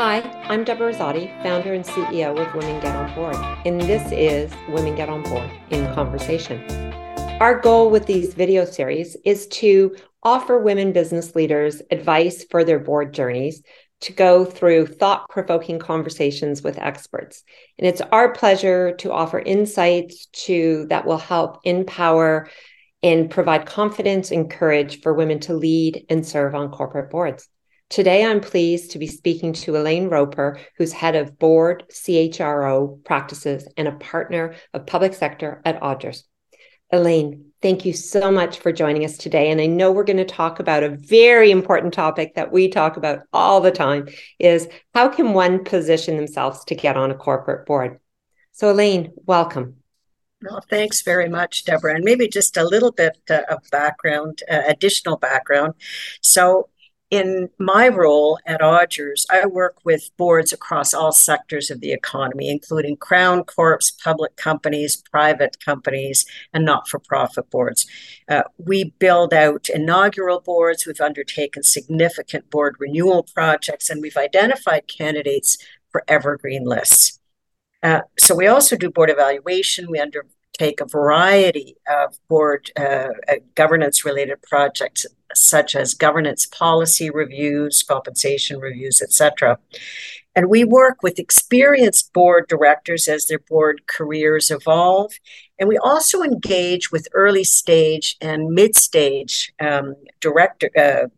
Hi, I'm Deborah Rosati, founder and CEO of Women Get On Board, and this is Women Get On Board in Conversation. Our goal with these video series is to offer women business leaders advice for their board journeys to go through thought provoking conversations with experts. And it's our pleasure to offer insights to that will help empower and provide confidence and courage for women to lead and serve on corporate boards. Today, I'm pleased to be speaking to Elaine Roper, who's head of board CHRO practices and a partner of public sector at Odgers. Elaine, thank you so much for joining us today. And I know we're going to talk about a very important topic that we talk about all the time is how can one position themselves to get on a corporate board? So Elaine, welcome. Well, thanks very much, Deborah. And maybe just a little bit uh, of background, uh, additional background. So in my role at Odgers, I work with boards across all sectors of the economy, including Crown Corps, public companies, private companies, and not for profit boards. Uh, we build out inaugural boards, we've undertaken significant board renewal projects, and we've identified candidates for evergreen lists. Uh, so we also do board evaluation. We undertake a variety of board uh, uh governance related projects such as governance policy reviews, compensation reviews, etc. And we work with experienced board directors as their board careers evolve. And we also engage with early stage and mid stage um, director uh,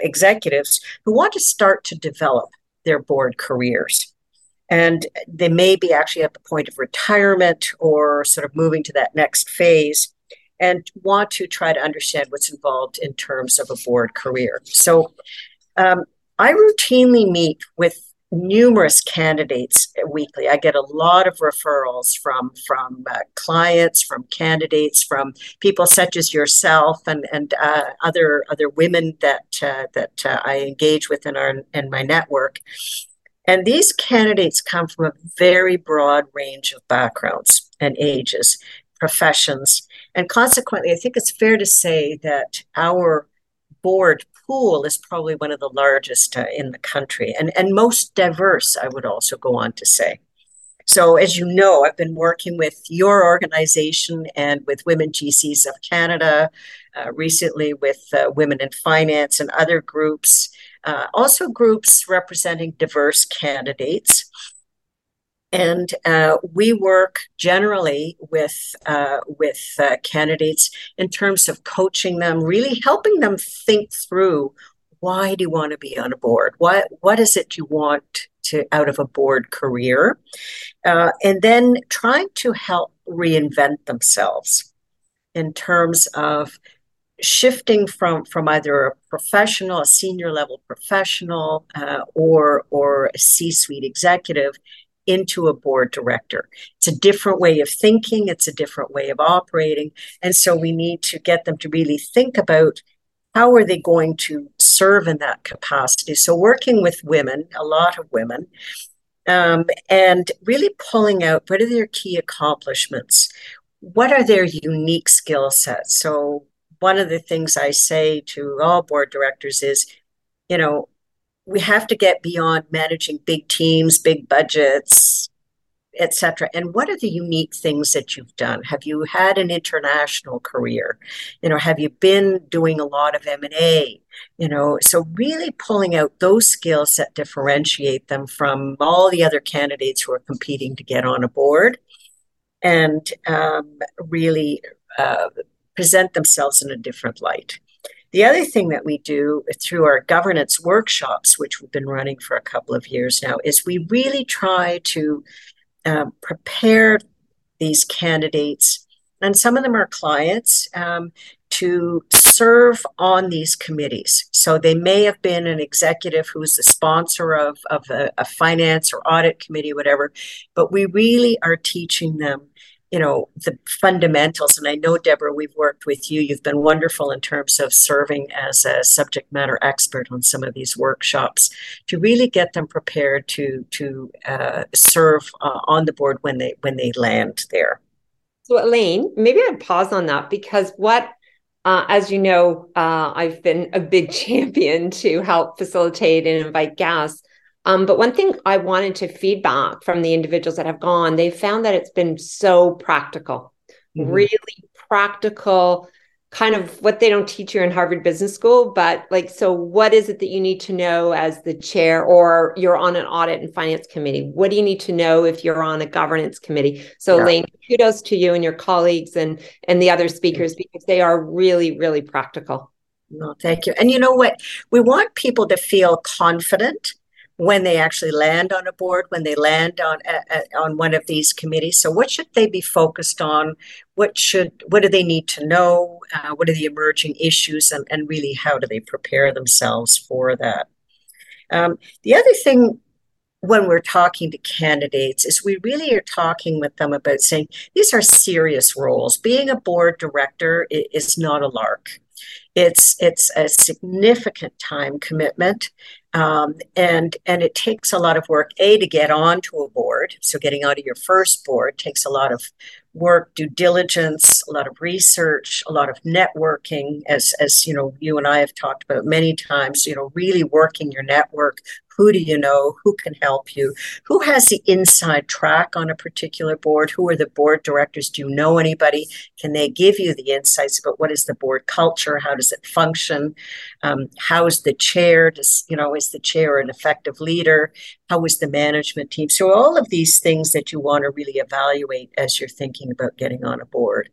executives who want to start to develop their board careers. And they may be actually at the point of retirement or sort of moving to that next phase and want to try to understand what's involved in terms of a board career. So um, I routinely meet with numerous candidates weekly. I get a lot of referrals from from uh, clients, from candidates, from people such as yourself and and uh, other other women that uh, that uh, I engage with in our in my network. And these candidates come from a very broad range of backgrounds and ages, professions, and consequently, I think it's fair to say that our board pool is probably one of the largest uh, in the country and, and most diverse, I would also go on to say. So, as you know, I've been working with your organization and with Women GCs of Canada, uh, recently with uh, Women in Finance and other groups, uh, also groups representing diverse candidates. And uh, we work generally with uh, with uh, candidates in terms of coaching them, really helping them think through why do you want to be on a board? What what is it you want to out of a board career? Uh, and then trying to help reinvent themselves in terms of shifting from from either a professional, a senior level professional, uh, or or a C-suite executive into a board director. It's a different way of thinking, it's a different way of operating. And so we need to get them to really think about how are they going to serve in that capacity. So working with women, a lot of women, um, and really pulling out what are their key accomplishments? What are their unique skill sets? So one of the things I say to all board directors is, you know, we have to get beyond managing big teams, big budgets, etc. And what are the unique things that you've done? Have you had an international career? You know, have you been doing a lot of M&A? You know, so really pulling out those skills that differentiate them from all the other candidates who are competing to get on a board and um, really uh, present themselves in a different light. The other thing that we do through our governance workshops, which we've been running for a couple of years now, is we really try to um, prepare these candidates, and some of them are clients, um, to serve on these committees. So they may have been an executive who's the sponsor of, of a, a finance or audit committee, whatever, but we really are teaching them you know the fundamentals. And i know deborah we've worked with you. You've been wonderful in terms of serving as a subject matter expert on some of these workshops to really get them prepared to to uh, serve uh, on the board when they when they land there. So elaine maybe i'd pause on that because what uh, as you know uh, i've been a big champion to help facilitate and invite guests Um, but one thing I wanted to feedback from the individuals that have gone, they found that it's been so practical, mm-hmm. really practical kind of what they don't teach you in Harvard Business School, but like, so what is it that you need to know as the chair or you're on an audit and finance committee? What do you need to know if you're on a governance committee? So, yeah. Elaine, kudos to you and your colleagues and and the other speakers because they are really, really practical. No, thank you. And you know what? We want people to feel confident when they actually land on a board, when they land on on one of these committees. So, what should they be focused on? What should what do they need to know? Uh, what are the emerging issues, and, and really how do they prepare themselves for that? Um, the other thing when we're talking to candidates is we really are talking with them about saying these are serious roles. Being a board director is not a lark. It's it's a significant time commitment. Um, and and it takes a lot of work a to get onto a board so getting out of your first board takes a lot of work due diligence a lot of research a lot of networking as as you know you and i have talked about many times you know really working your network who do you know? Who can help you? Who has the inside track on a particular board? Who are the board directors? Do you know anybody? Can they give you the insights about what is the board culture? How does it function? Um, how is the chair? Does you know is the chair an effective leader? How is the management team? So all of these things that you want to really evaluate as you're thinking about getting on a board.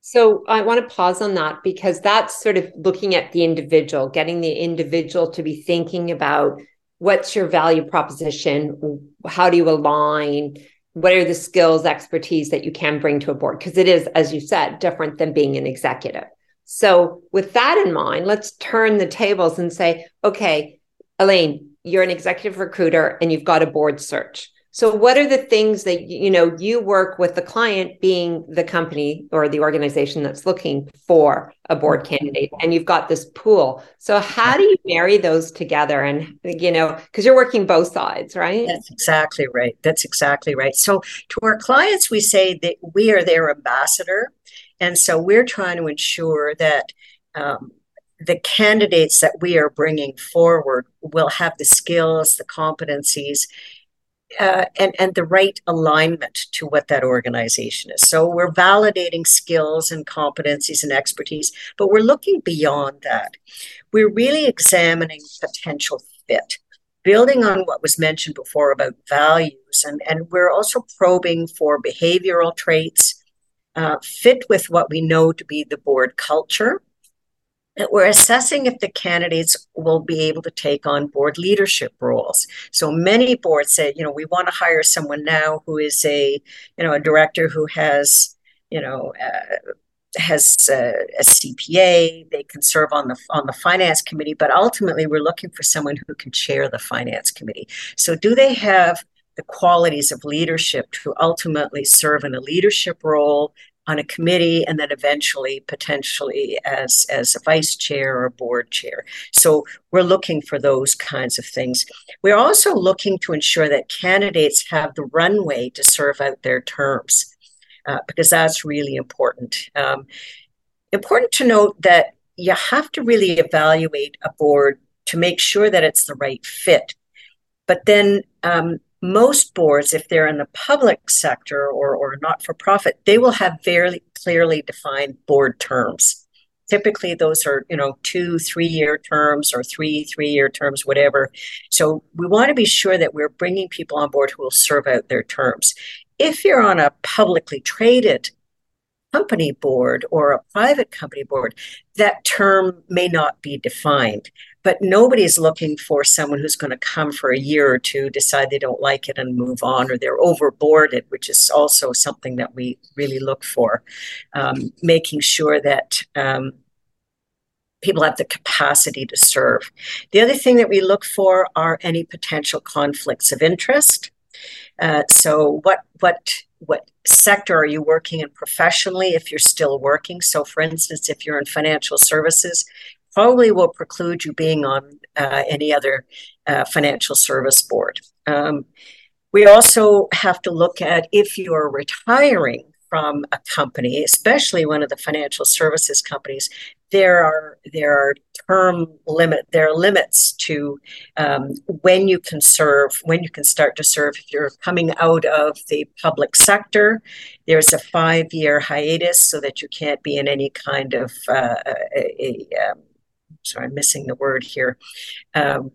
So I want to pause on that because that's sort of looking at the individual, getting the individual to be thinking about what's your value proposition how do you align what are the skills expertise that you can bring to a board? Because it is as you said different than being an executive. So with that in mind let's turn the tables and say okay elaine you're an executive recruiter and you've got a board search so what are the things that you know you work with the client being the company or the organization that's looking for a board candidate and you've got this pool. So how do you marry those together and you know because you're working both sides, right? That's exactly right. That's exactly right. So to our clients we say that we are their ambassador and so we're trying to ensure that um, the candidates that we are bringing forward will have the skills, the competencies, uh, and and the right alignment to what that organization is. So we're validating skills and competencies and expertise, but we're looking beyond that. We're really examining potential fit, building on what was mentioned before about values, and and we're also probing for behavioral traits. Uh, fit with what we know to be the board culture, we're assessing if the candidates will be able to take on board leadership roles. So many boards say, you know, we want to hire someone now who is a, you know, a director who has, you know, uh, has a, a, CPA. They can serve on the on the finance committee, but ultimately we're looking for someone who can chair the finance committee. So do they have the qualities of leadership to ultimately serve in a leadership role on a committee and then eventually potentially as as a vice chair or board chair. So we're looking for those kinds of things. We're also looking to ensure that candidates have the runway to serve out their terms uh, because that's really important. Um, important to note that you have to really evaluate a board to make sure that it's the right fit. But then um, most boards, if they're in the public sector or, or not for profit, they will have very clearly defined board terms. Typically, those are, you know, two, three year terms or three, three year terms, whatever. So we want to be sure that we're bringing people on board who will serve out their terms. If you're on a publicly traded company board or a private company board, that term may not be defined but nobody's looking for someone who's going to come for a year or two, decide they don't like it and move on, or they're overboarded, which is also something that we really look for. Um, making sure that um, people have the capacity to serve. The other thing that we look for are any potential conflicts of interest. Uh, so, what what what sector are you working in professionally if you're still working so for instance if you're in financial services probably will preclude you being on uh, any other uh, financial service board. Um, we also have to look at if you're retiring from a company, especially one of the financial services companies, there are there are term limit there are limits to um, when you can serve when you can start to serve if you're coming out of the public sector there's a five year hiatus so that you can't be in any kind of uh, a, a, um, sorry i'm missing the word here um,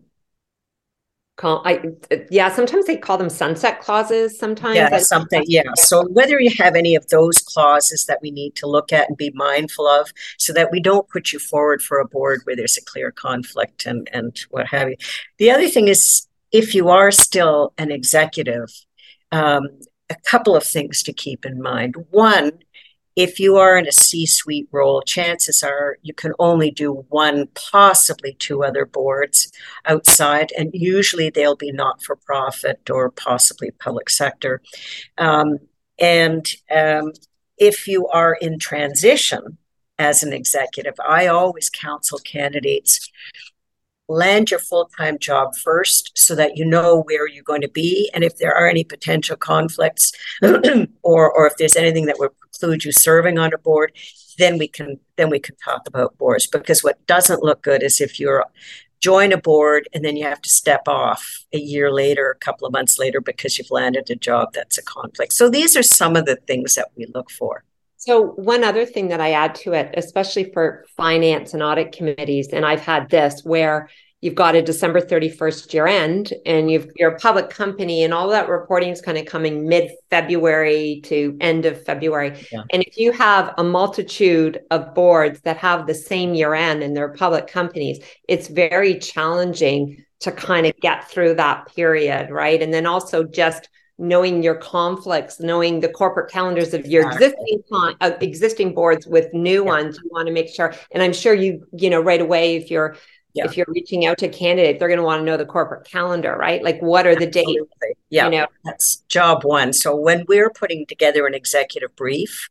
call I yeah, sometimes they call them sunset clauses sometimes. Yeah, something. Yeah. So whether you have any of those clauses that we need to look at and be mindful of so that we don't put you forward for a board where there's a clear conflict and and what have you. The other thing is if you are still an executive, um, a couple of things to keep in mind. One, if you are in a C suite role, chances are you can only do one, possibly two other boards outside, and usually they'll be not for profit or possibly public sector. Um, and um, if you are in transition as an executive, I always counsel candidates land your full time job first so that you know where you're going to be. And if there are any potential conflicts or, or if there's anything that would preclude you serving on a board, then we can then we can talk about boards. Because what doesn't look good is if you're join a board and then you have to step off a year later, a couple of months later, because you've landed a job that's a conflict. So these are some of the things that we look for. So, one other thing that I add to it, especially for finance and audit committees, and I've had this where you've got a December 31st year end and you've, you're a public company and all that reporting is kind of coming mid February to end of February. Yeah. And if you have a multitude of boards that have the same year end and they're public companies, it's very challenging to kind of get through that period, right? And then also just knowing your conflicts, knowing the corporate calendars of your existing uh, existing boards with new yeah. ones. You want to make sure, and I'm sure you you know right away if you're yeah. if you're reaching out to a candidate, they're going to want to know the corporate calendar, right? Like what are the dates? Yeah, you know? that's job one. So when we're putting together an executive brief,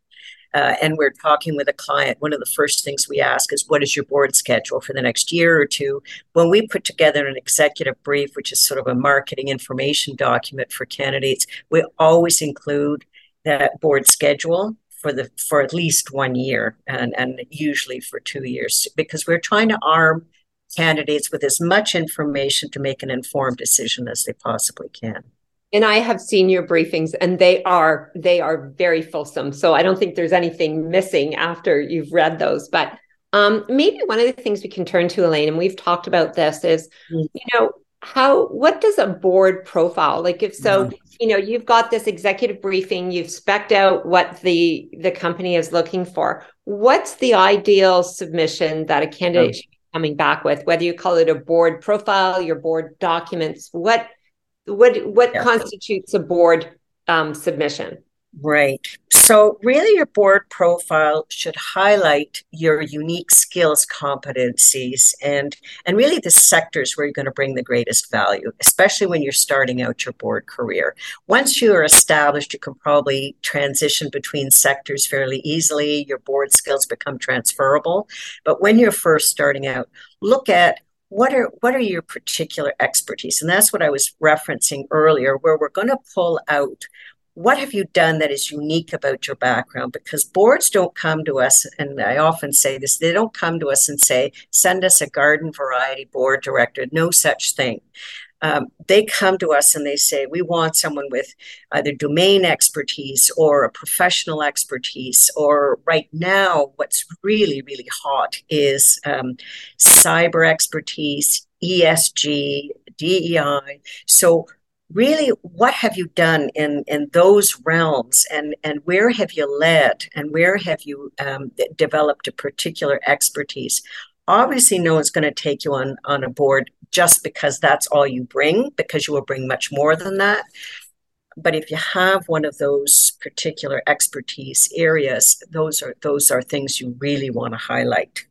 uh, and we're talking with a client, one of the first things we ask is, What is your board schedule for the next year or two? When we put together an executive brief, which is sort of a marketing information document for candidates, we always include that board schedule for the for at least one year and, and usually for two years because we're trying to arm candidates with as much information to make an informed decision as they possibly can and I have seen your briefings and they are they are very fulsome. So I don't think there's anything missing after you've read those. But um, maybe one of the things we can turn to, Elaine, and we've talked about this, is mm-hmm. you know how what does a board profile like if so mm-hmm. you know you've got this executive briefing you've specked out what the the company is looking for what's the ideal submission that a candidate should be coming back with whether you call it a board profile your board documents what what what yeah. constitutes a board um, submission? Right. So, really, your board profile should highlight your unique skills, competencies, and and really the sectors where you're going to bring the greatest value, especially when you're starting out your board career. Once you are established, you can probably transition between sectors fairly easily. Your board skills become transferable. But when you're first starting out, look at what are what are your particular expertise and that's what i was referencing earlier where we're going to pull out what have you done that is unique about your background because boards don't come to us and i often say this they don't come to us and say send us a garden variety board director no such thing um, they come to us and they say, We want someone with either domain expertise or a professional expertise. Or right now, what's really, really hot is um, cyber expertise, ESG, DEI. So, really, what have you done in, in those realms? And, and where have you led? And where have you um, developed a particular expertise? obviously no one's going to take you on on a board just because that's all you bring because you will bring much more than that. But if you have one of those particular expertise areas those are those are things you really want to highlight.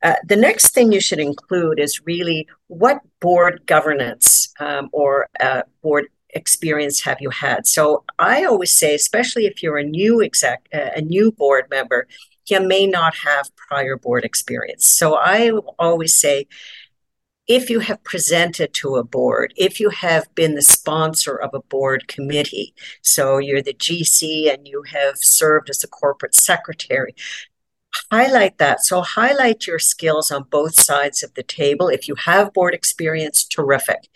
Uh, the next thing you should include is really what board governance um, or uh, board experience have you had so i always say especially if you're a new exec uh, a new board member you may not have prior board experience. So I always say, if you have presented to a board, if you have been the sponsor of a board committee, so you're the GC and you have served as a corporate secretary, highlight that. So highlight your skills on both sides of the table. If you have board experience, terrific.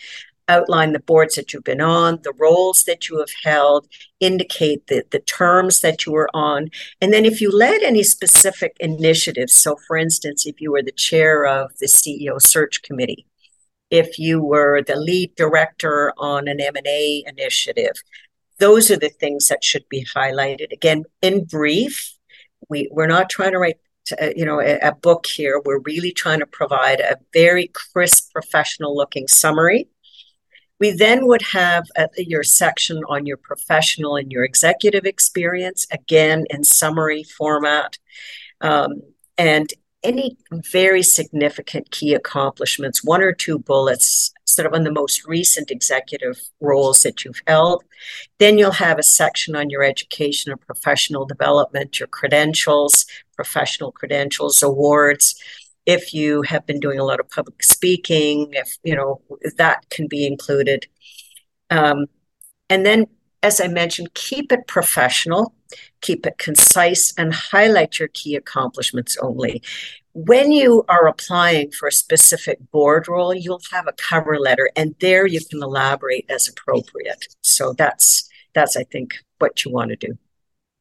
Outline the boards that you've been on, the roles that you have held, indicate the, the terms that you were on. And then if you led any specific initiatives, so for instance, if you were the chair of the CEO search committee, if you were the lead director on an M&A initiative, those are the things that should be highlighted. Again, in brief, we, we're not trying to write uh, you know a, a, book here we're really trying to provide a very crisp professional looking summary we then would have a, your section on your professional and your executive experience again in summary format um, and any very significant key accomplishments, one or two bullets, sort of on the most recent executive roles that you've held. Then you'll have a section on your education and professional development, your credentials, professional credentials, awards. If you have been doing a lot of public speaking, if you know that can be included. Um, and then, as I mentioned, keep it professional keep it concise, and highlight your key accomplishments only. When you are applying for a specific board role, you'll have a cover letter, and there you can elaborate as appropriate. So that's that's I think what you want to do.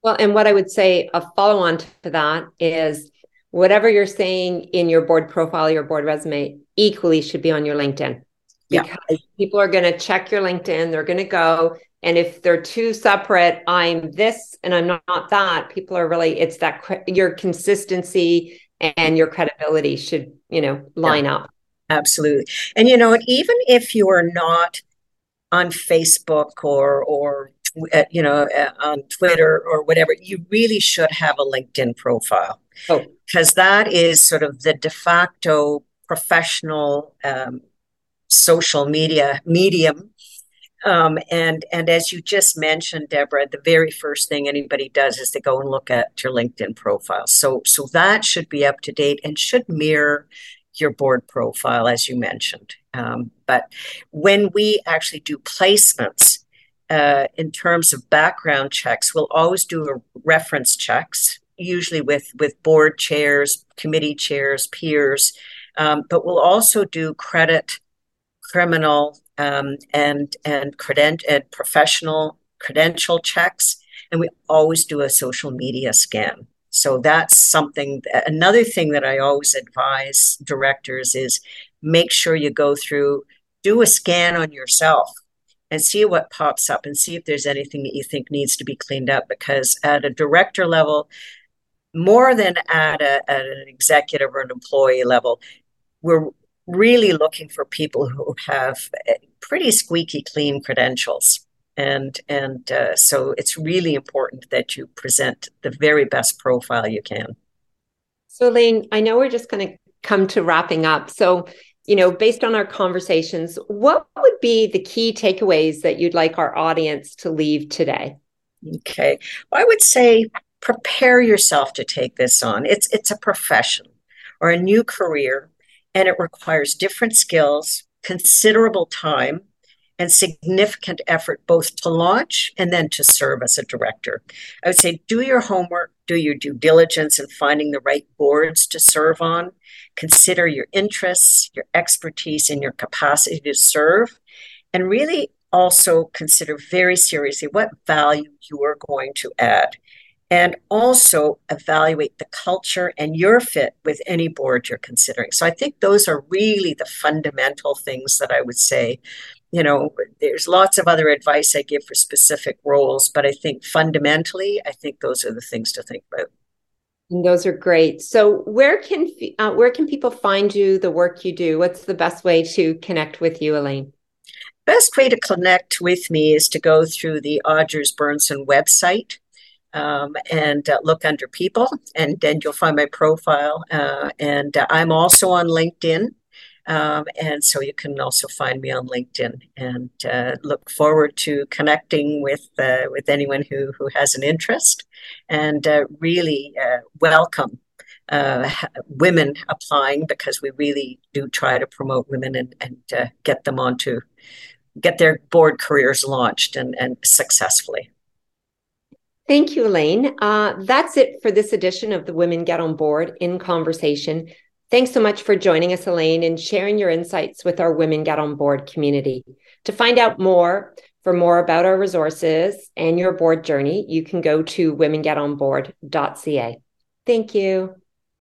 Well, and what I would say a follow on to that is whatever you're saying in your board profile, your board resume, equally should be on your LinkedIn. Because yeah. people are going to check your LinkedIn, they're going to go, and if they're two separate, I'm this and I'm not, that, people are really, it's that your consistency and your credibility should, you know, line yeah, up. Absolutely. And, you know, even if you are not on Facebook or, or, uh, you know, uh, on Twitter or whatever, you really should have a LinkedIn profile. Oh. Because that is sort of the de facto professional um, social media medium um, and and as you just mentioned, Deborah, the very first thing anybody does is they go and look at your LinkedIn profile. So so that should be up to date and should mirror your board profile, as you mentioned. Um, but when we actually do placements, uh, in terms of background checks, we'll always do reference checks, usually with with board chairs, committee chairs, peers, um, but we'll also do credit, criminal, um, and and credent and professional credential checks, and we always do a social media scan. So that's something. Another thing that I always advise directors is make sure you go through, do a scan on yourself, and see what pops up, and see if there's anything that you think needs to be cleaned up. Because at a director level, more than at, a, at an executive or an employee level, we're really looking for people who have eh, pretty squeaky clean credentials. And and uh, so it's really important that you present the very best profile you can. So, Elaine, I know we're just going to come to wrapping up. So, you know, based on our conversations, what would be the key takeaways that you'd like our audience to leave today? Okay, well, I would say prepare yourself to take this on. It's it's a profession or a new career and it requires different skills, considerable time, and significant effort both to launch and then to serve as a director. I would say do your homework, do your due diligence in finding the right boards to serve on, consider your interests, your expertise, and your capacity to serve, and really also consider very seriously what value you are going to add and also evaluate the culture and your fit with any board you're considering. So I think those are really the fundamental things that I would say. You know, there's lots of other advice I give for specific roles, but I think fundamentally, I think those are the things to think about. And those are great. So, where can uh, where can people find you? The work you do. What's the best way to connect with you, Elaine? Best way to connect with me is to go through the Odgers Berndtson website um, and uh, look under people, and then you'll find my profile. Uh, and uh, I'm also on LinkedIn. Um, and so you can also find me on LinkedIn and uh, look forward to connecting with uh, with anyone who who has an interest and uh, really welcome women applying because we really do try to promote women and, and get them onto get their board careers launched and, and successfully. Thank you, Elaine. Uh, that's it for this edition of the Women Get On Board in Conversation. Thanks so much for joining us, Elaine, and sharing your insights with our Women Get On Board community. To find out more, for more about our resources and your board journey, you can go to womengetonboard.ca. Thank you.